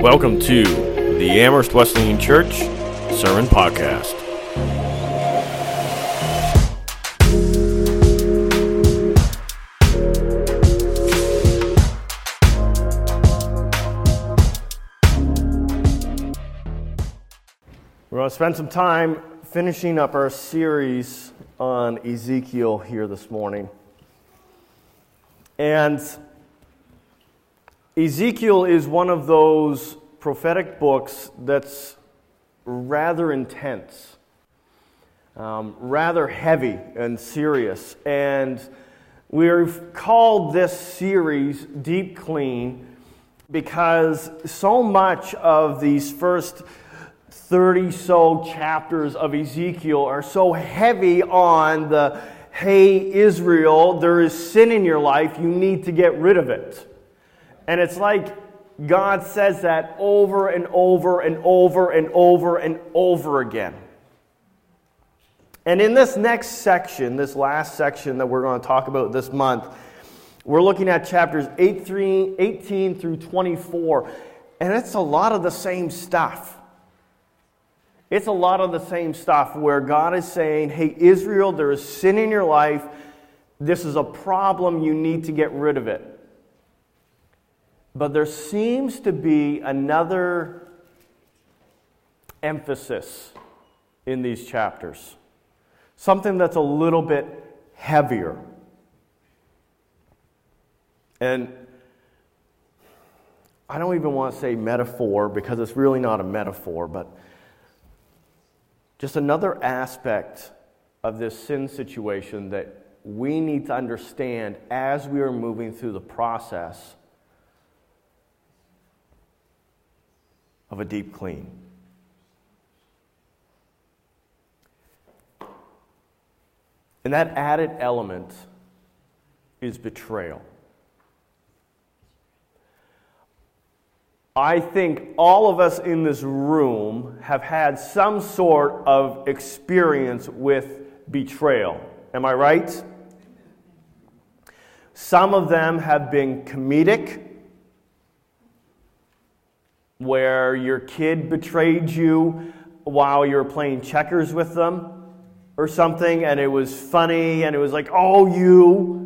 Welcome to the Amherst Wesleyan Church Sermon Podcast. We're going to spend some time finishing up our series on Ezekiel here this morning. And Ezekiel is one of those prophetic books that's rather intense, um, rather heavy and serious. And we've called this series Deep Clean because so much of these first 30 so chapters of Ezekiel are so heavy on the hey, Israel, there is sin in your life, you need to get rid of it. And it's like God says that over and over and over and over and over again. And in this next section, this last section that we're going to talk about this month, we're looking at chapters 18 through 24, and it's a lot of the same stuff. It's a lot of the same stuff where God is saying, hey, Israel, there is sin in your life. This is a problem. You need to get rid of it. But there seems to be another emphasis in these chapters, something that's a little bit heavier. And I don't even want to say metaphor because it's really not a metaphor, but just another aspect of this sin situation that we need to understand as we are moving through the process of a deep clean. And that added element is betrayal. I think all of us in this room have had some sort of experience with betrayal. Am I right? Some of them have been comedic, where your kid betrayed you while you were playing checkers with them or something, and it was funny, and it was like, oh, you.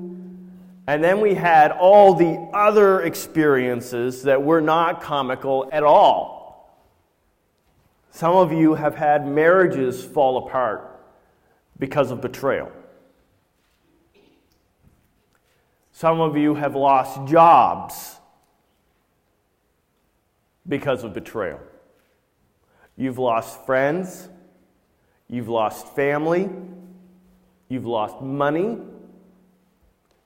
And then we had all the other experiences that were not comical at all. Some of you have had marriages fall apart because of betrayal. Some of you have lost jobs because of betrayal. You've lost friends, you've lost family, you've lost money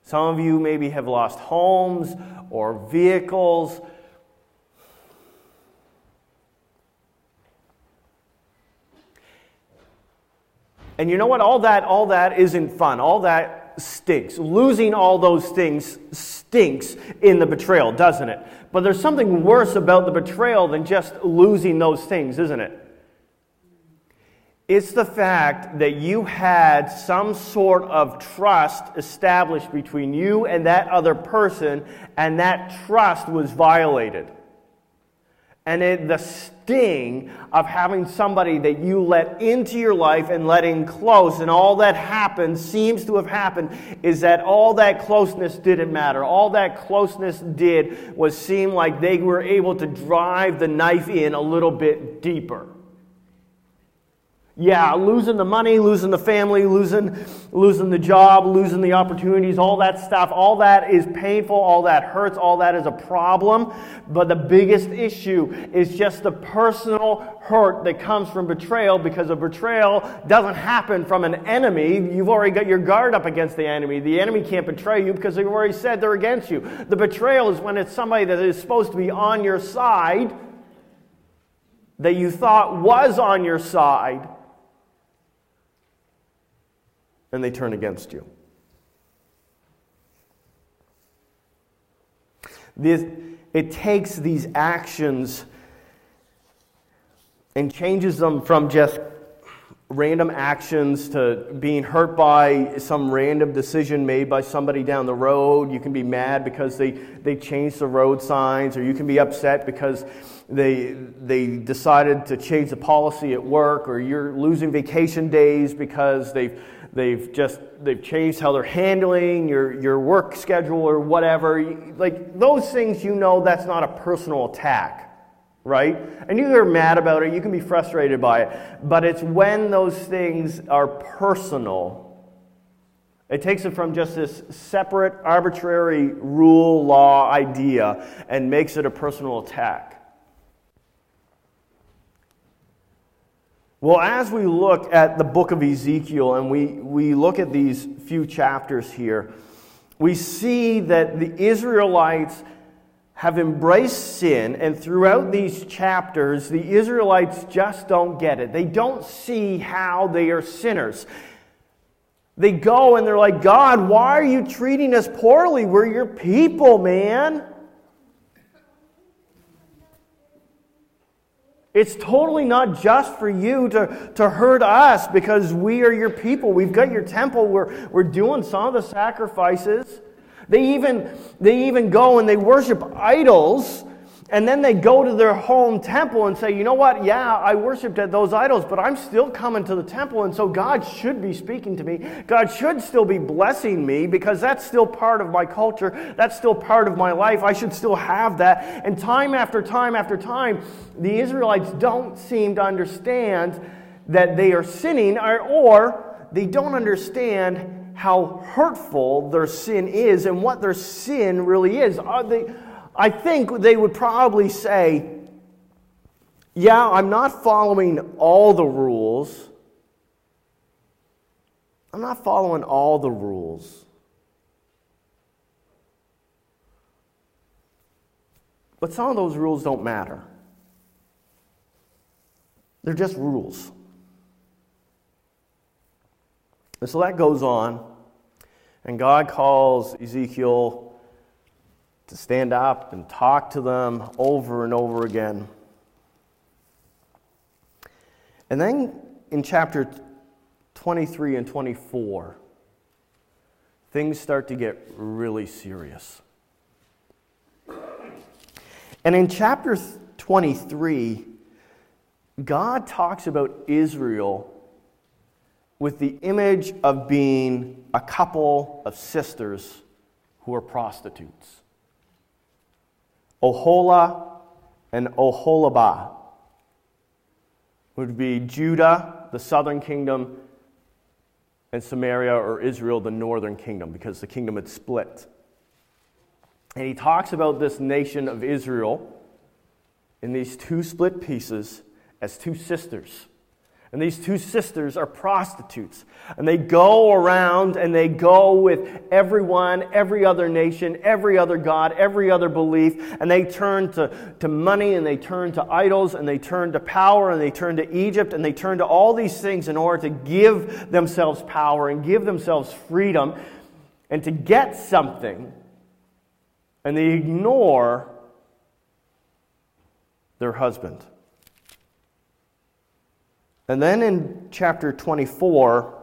some of you maybe have lost homes or vehicles. And you know what? All that, all that isn't fun. All that stinks. Losing all those things stinks in the betrayal, doesn't it? But there's something worse about the betrayal than just losing those things, isn't it? It's the fact that you had some sort of trust established between you and that other person, and that trust was violated. And it, the sting of having somebody that you let into your life and letting close, and all that happened, seems to have happened, is that all that closeness didn't matter. All that closeness did was seem like they were able to drive the knife in a little bit deeper. Yeah, losing the money, losing the family, losing, losing the job, losing the opportunities, all that stuff, all that is painful, all that hurts, all that is a problem. But the biggest issue is just the personal hurt that comes from betrayal because a betrayal doesn't happen from an enemy. You've already got your guard up against the enemy. The enemy can't betray you because they've already said they're against you. The betrayal is when it's somebody that is supposed to be on your side, that you thought was on your side and they turn against you. This, it takes these actions and changes them from just random actions to being hurt by some random decision made by somebody down the road. You can be mad because they, they changed the road signs, or you can be upset because they, they decided to change the policy at work, or you're losing vacation days because they've, they've just they've changed how they're handling your, your work schedule or whatever. Like those things, you know that's not a personal attack right? And you are mad about it, you can be frustrated by it, but it's when those things are personal. It takes it from just this separate, arbitrary rule, law idea and makes it a personal attack. Well, as we look at the book of Ezekiel and we, we look at these few chapters here, we see that the Israelites have embraced sin, and throughout these chapters, the Israelites just don't get it. They don't see how they are sinners. They go and they're like, God, why are you treating us poorly? We're your people, man. It's totally not just for you to, to hurt us because we are your people. We've got your temple. We're, we're doing some of the sacrifices. They even, they even go and they worship idols, and then they go to their home temple and say, you know what? Yeah, I worshiped at those idols, but I'm still coming to the temple, and so God should be speaking to me. God should still be blessing me because that's still part of my culture. That's still part of my life. I should still have that. And time after time after time, the Israelites don't seem to understand that they are sinning or, or they don't understand how hurtful their sin is and what their sin really is. Are they, I think they would probably say, Yeah, I'm not following all the rules. I'm not following all the rules. But some of those rules don't matter. They're just rules. And so that goes on. And God calls Ezekiel to stand up and talk to them over and over again. And then in chapter 23 and 24, things start to get really serious. And in chapter 23, God talks about Israel with the image of being a couple of sisters who are prostitutes. Oholah and Oholibah would be Judah, the southern kingdom, and Samaria or Israel, the northern kingdom, because the kingdom had split. And he talks about this nation of Israel in these two split pieces as two sisters. And these two sisters are prostitutes. And they go around and they go with everyone, every other nation, every other God, every other belief. And they turn to, to money and they turn to idols and they turn to power and they turn to Egypt and they turn to all these things in order to give themselves power and give themselves freedom and to get something. And they ignore their husband. And then in chapter 24,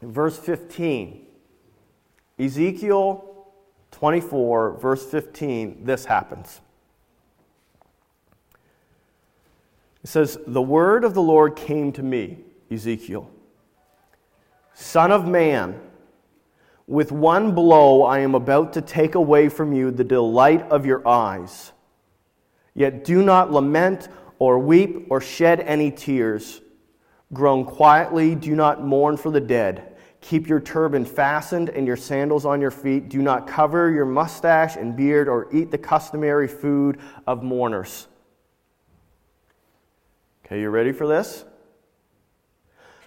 verse 15, Ezekiel 24, verse 15, this happens. It says, The word of the Lord came to me, Ezekiel, Son of man, with one blow I am about to take away from you the delight of your eyes. Yet do not lament or weep or shed any tears. Groan quietly, do not mourn for the dead. Keep your turban fastened and your sandals on your feet. Do not cover your mustache and beard or eat the customary food of mourners. Okay, you ready for this?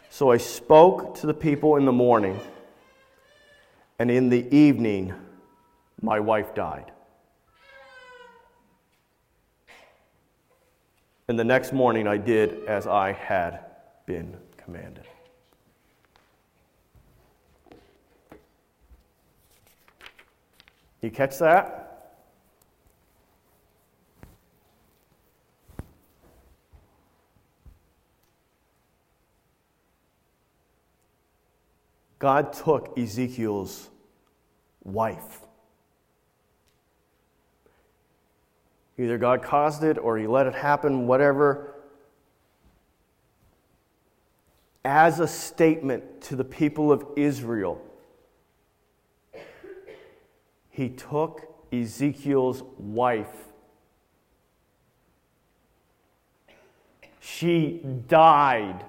So I spoke to the people in the morning, and in the evening, my wife died. And the next morning I did as I had been commanded. You catch that? God took Ezekiel's wife Either God caused it or he let it happen, whatever. As a statement to the people of Israel, he took Ezekiel's wife. She died.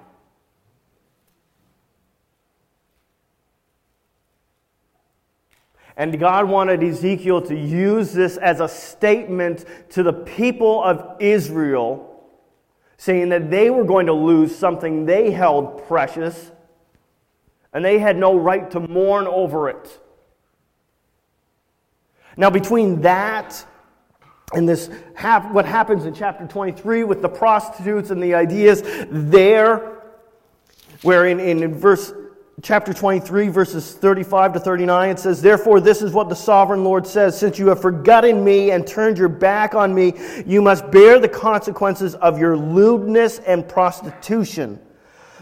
And God wanted Ezekiel to use this as a statement to the people of Israel, saying that they were going to lose something they held precious, and they had no right to mourn over it. Now, between that and this, what happens in chapter 23 with the prostitutes and the ideas there, where in, in verse chapter 23, verses 35 to 39, it says, Therefore, this is what the sovereign Lord says Since you have forgotten me and turned your back on me, you must bear the consequences of your lewdness and prostitution.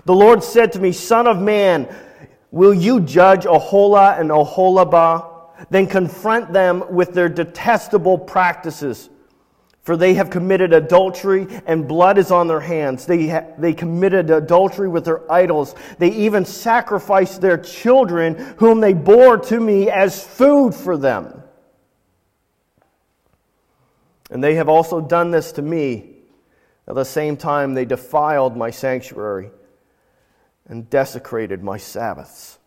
The Lord said to me, Son of man, will you judge Oholah and Oholibah? then confront them with their detestable practices. For they have committed adultery, and blood is on their hands. They, ha- they committed adultery with their idols. They even sacrificed their children, whom they bore to me as food for them. And they have also done this to me. At the same time, they defiled my sanctuary and desecrated my Sabbaths.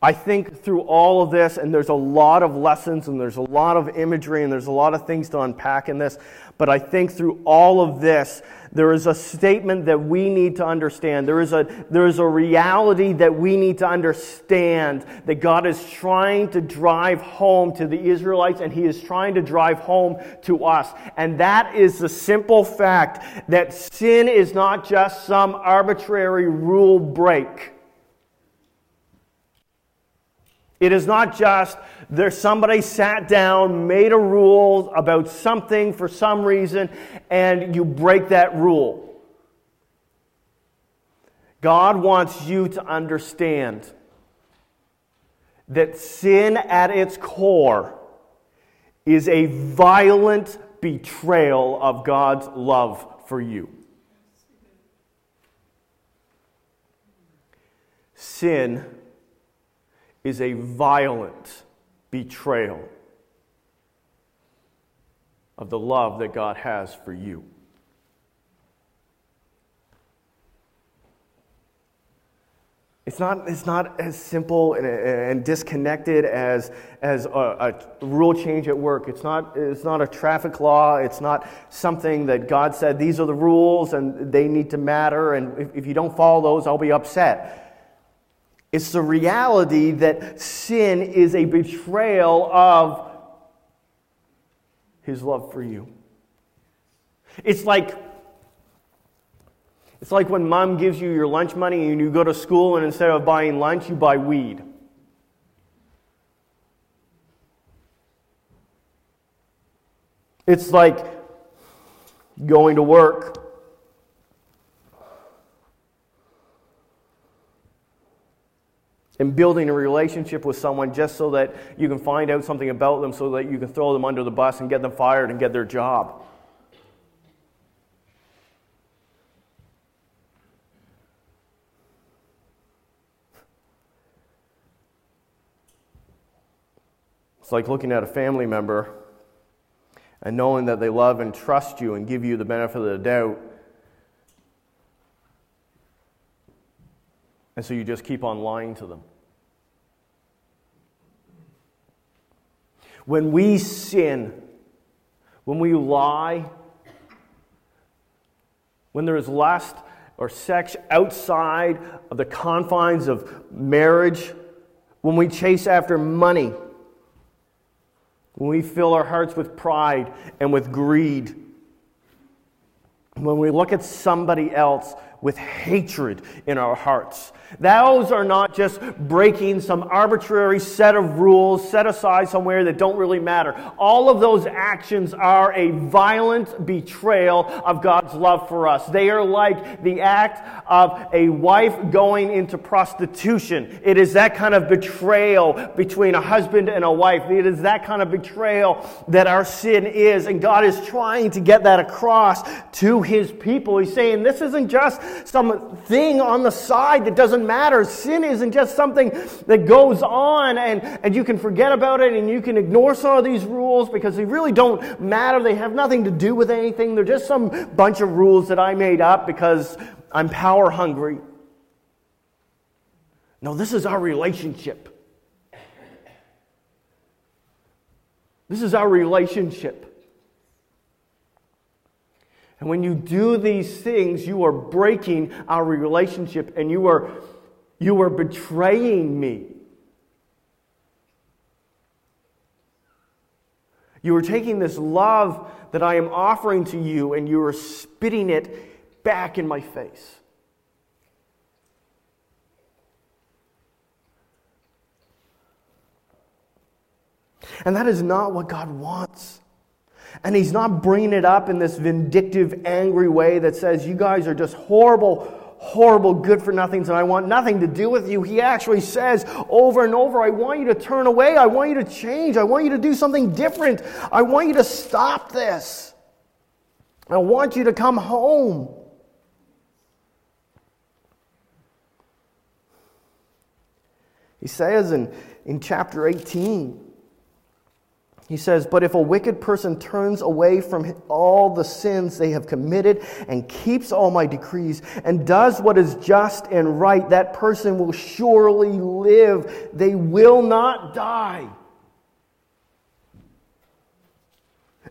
I think through all of this, and there's a lot of lessons and there's a lot of imagery and there's a lot of things to unpack in this, but I think through all of this, there is a statement that we need to understand. There is a, there is a reality that we need to understand that God is trying to drive home to the Israelites and He is trying to drive home to us. And that is the simple fact that sin is not just some arbitrary rule break. It is not just there's somebody sat down, made a rule about something for some reason, and you break that rule. God wants you to understand that sin at its core is a violent betrayal of God's love for you. Sin is a violent betrayal of the love that God has for you. It's not, it's not as simple and, and disconnected as, as a, a, rule change at work. It's not, it's not a traffic law. It's not something that God said, these are the rules and they need to matter. And if, if you don't follow those, I'll be upset. It's the reality that sin is a betrayal of his love for you. It's like it's like when mom gives you your lunch money and you go to school and instead of buying lunch, you buy weed. It's like going to work and building a relationship with someone just so that you can find out something about them so that you can throw them under the bus and get them fired and get their job. It's like looking at a family member and knowing that they love and trust you and give you the benefit of the doubt. And so you just keep on lying to them. When we sin, when we lie, when there is lust or sex outside of the confines of marriage, when we chase after money, when we fill our hearts with pride and with greed, when we look at somebody else with hatred in our hearts. Those are not just breaking some arbitrary set of rules set aside somewhere that don't really matter. All of those actions are a violent betrayal of God's love for us. They are like the act of a wife going into prostitution. It is that kind of betrayal between a husband and a wife. It is that kind of betrayal that our sin is. And God is trying to get that across to his people. He's saying this isn't just some thing on the side that doesn't matter. Sin isn't just something that goes on and, and you can forget about it and you can ignore some of these rules because they really don't matter. They have nothing to do with anything. They're just some bunch of rules that I made up because I'm power hungry. No, this is our relationship. This is our relationship. And when you do these things, you are breaking our relationship and you are, you are betraying me. You are taking this love that I am offering to you and you are spitting it back in my face. And that is not what God wants. And he's not bringing it up in this vindictive, angry way that says, You guys are just horrible, horrible, good for nothings, and I want nothing to do with you. He actually says over and over, I want you to turn away. I want you to change. I want you to do something different. I want you to stop this. I want you to come home. He says in, in chapter 18, he says, But if a wicked person turns away from all the sins they have committed and keeps all my decrees and does what is just and right, that person will surely live. They will not die.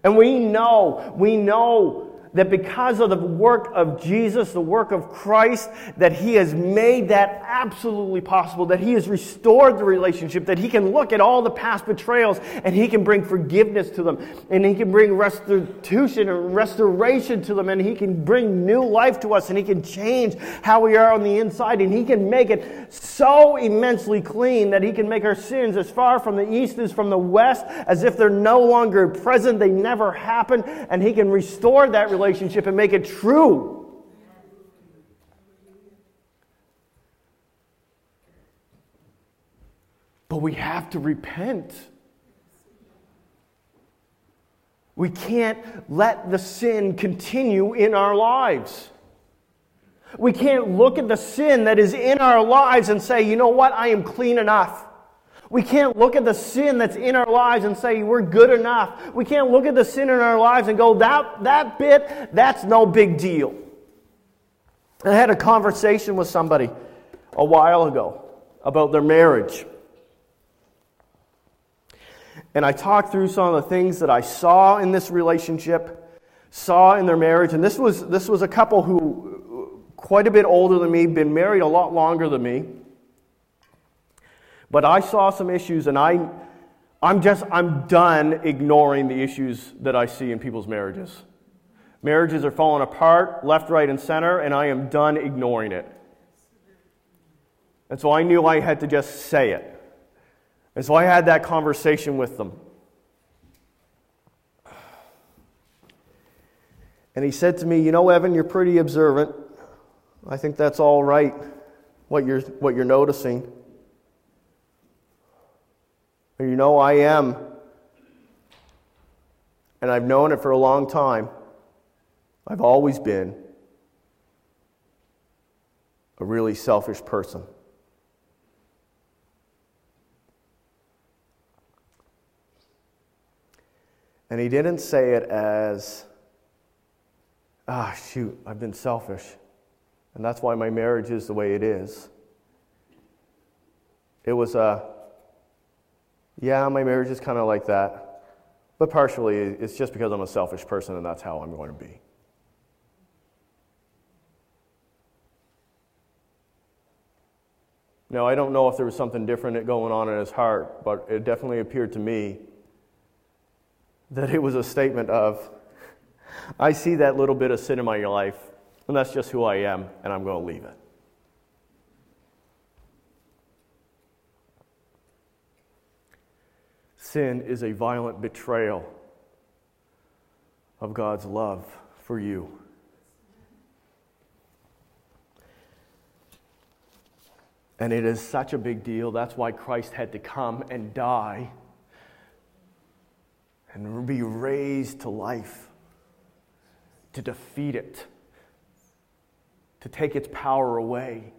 And we know, we know that because of the work of Jesus, the work of Christ, that He has made that absolutely possible, that He has restored the relationship, that He can look at all the past betrayals and He can bring forgiveness to them, and He can bring restitution and restoration to them, and He can bring new life to us, and He can change how we are on the inside, and He can make it so immensely clean that He can make our sins as far from the east as from the west, as if they're no longer present, they never happened, and He can restore that relationship relationship and make it true. But we have to repent. We can't let the sin continue in our lives. We can't look at the sin that is in our lives and say, you know what, I am clean enough. We can't look at the sin that's in our lives and say we're good enough. We can't look at the sin in our lives and go, that, that bit, that's no big deal. I had a conversation with somebody a while ago about their marriage. And I talked through some of the things that I saw in this relationship, saw in their marriage. And this was, this was a couple who, quite a bit older than me, been married a lot longer than me. But I saw some issues, and I, I'm just, I'm done ignoring the issues that I see in people's marriages. Marriages are falling apart, left, right, and center, and I am done ignoring it. And so I knew I had to just say it. And so I had that conversation with them. And he said to me, You know, Evan, you're pretty observant. I think that's all right, what you're, what you're noticing. You know, I am, and I've known it for a long time. I've always been a really selfish person. And he didn't say it as, ah, shoot, I've been selfish. And that's why my marriage is the way it is. It was a, yeah, my marriage is kind of like that. But partially, it's just because I'm a selfish person and that's how I'm going to be. Now, I don't know if there was something different going on in his heart, but it definitely appeared to me that it was a statement of, I see that little bit of sin in my life, And that's just who I am, and I'm going to leave it. Sin is a violent betrayal of God's love for you. And it is such a big deal. That's why Christ had to come and die and be raised to life to defeat it, to take its power away.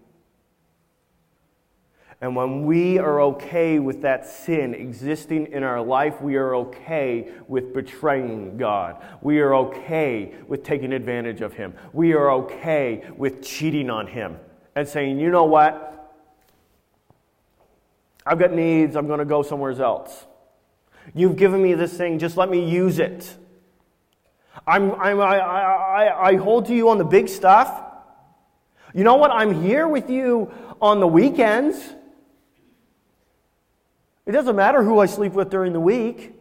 And when we are okay with that sin existing in our life, we are okay with betraying God. We are okay with taking advantage of Him. We are okay with cheating on Him and saying, you know what? I've got needs, I'm going to go somewhere else. You've given me this thing, just let me use it. I'm, I'm, I, I, I hold to you on the big stuff. You know what? I'm here with you on the weekends. It doesn't matter who I sleep with during the week.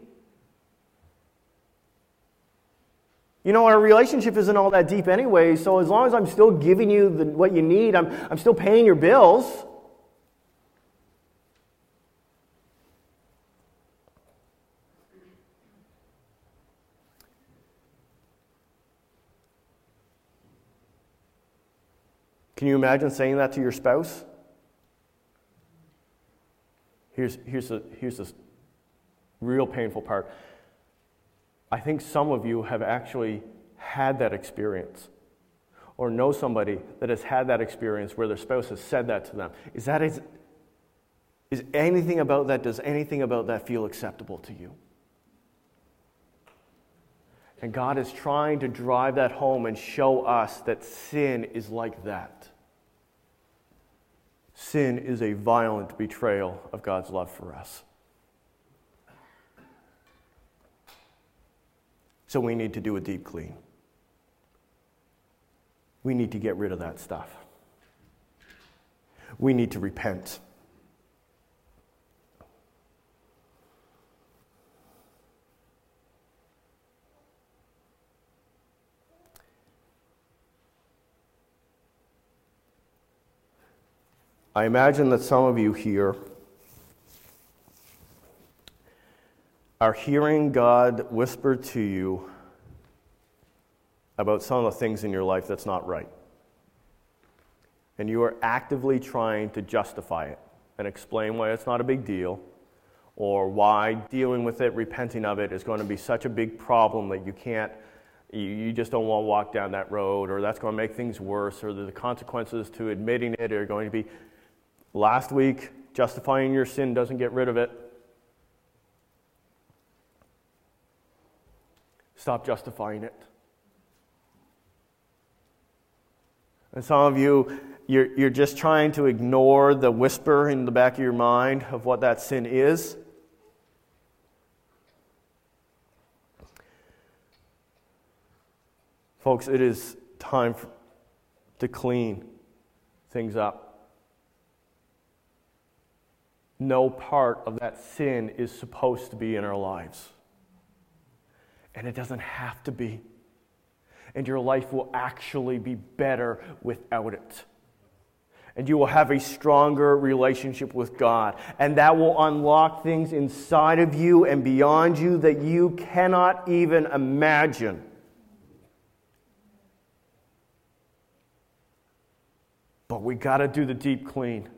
You know, our relationship isn't all that deep anyway, so as long as I'm still giving you the, what you need, I'm, I'm still paying your bills. Can you imagine saying that to your spouse? Here's, here's, the, here's the real painful part. I think some of you have actually had that experience or know somebody that has had that experience where their spouse has said that to them. Is that is, is anything about that, does anything about that feel acceptable to you? And God is trying to drive that home and show us that sin is like that. Sin is a violent betrayal of God's love for us. So we need to do a deep clean. We need to get rid of that stuff. We need to repent. I imagine that some of you here are hearing God whisper to you about some of the things in your life that's not right. And you are actively trying to justify it and explain why it's not a big deal or why dealing with it, repenting of it, is going to be such a big problem that you can't, you, just don't want to walk down that road, or that's going to make things worse, or the consequences to admitting it are going to be Last week, justifying your sin doesn't get rid of it. Stop justifying it. And some of you, you're, you're just trying to ignore the whisper in the back of your mind of what that sin is. Folks, it is time to clean things up no part of that sin is supposed to be in our lives. And it doesn't have to be. And your life will actually be better without it. And you will have a stronger relationship with God. And that will unlock things inside of you and beyond you that you cannot even imagine. But we got to do the deep clean.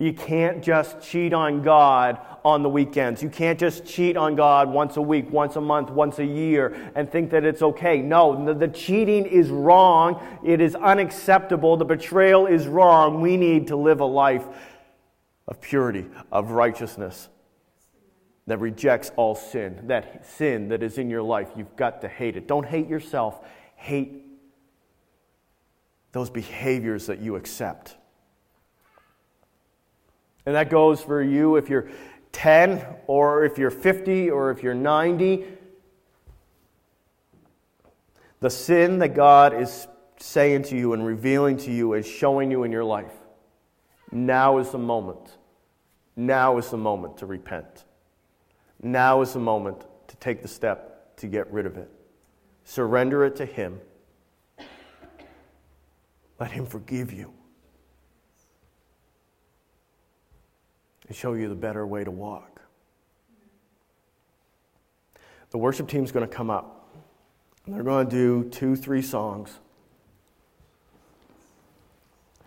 You can't just cheat on God on the weekends. You can't just cheat on God once a week, once a month, once a year and think that it's okay. No, the, cheating is wrong. It is unacceptable. The betrayal is wrong. We need to live a life of purity, of righteousness that rejects all sin. That sin that is in your life, you've got to hate it. Don't hate yourself, hate those behaviors that you accept. And that goes for you if you're 10 or if you're 50 or if you're 90. The sin that God is saying to you and revealing to you and showing you in your life. Now is the moment. Now is the moment to repent. Now is the moment to take the step to get rid of it. Surrender it to Him Let Him forgive you and show you the better way to walk. The worship team's going to come up. And they're going to do two, three songs.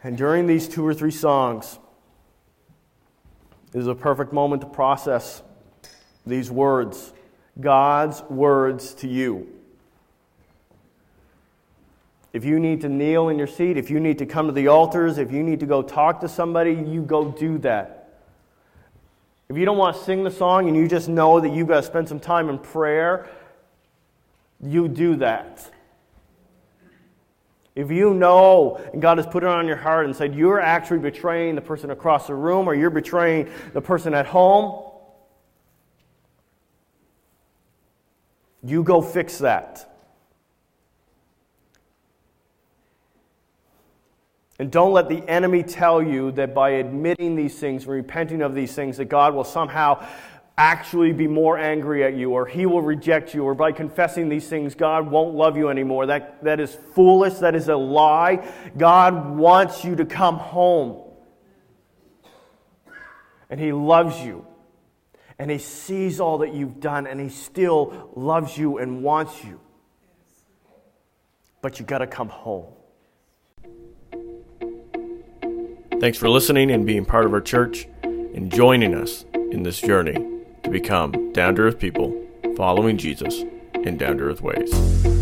And during these two or three songs, is a perfect moment to process these words, God's words to you. If you need to kneel in your seat, if you need to come to the altars, if you need to go talk to somebody, you go do that. If you don't want to sing the song and you just know that you've got to spend some time in prayer, you do that. If you know and God has put it on your heart and said you're actually betraying the person across the room or you're betraying the person at home, you go fix that. And don't let the enemy tell you that by admitting these things, repenting of these things, that God will somehow actually be more angry at you or he will reject you or by confessing these things god won't love you anymore. That, that is foolish. That is a lie. God wants you to come home. And he loves you. And he sees all that you've done and he still loves you and wants you. But you got to come home thanks for listening and being part of our church and joining us in this journey to become down to earth people following Jesus in down to earth ways.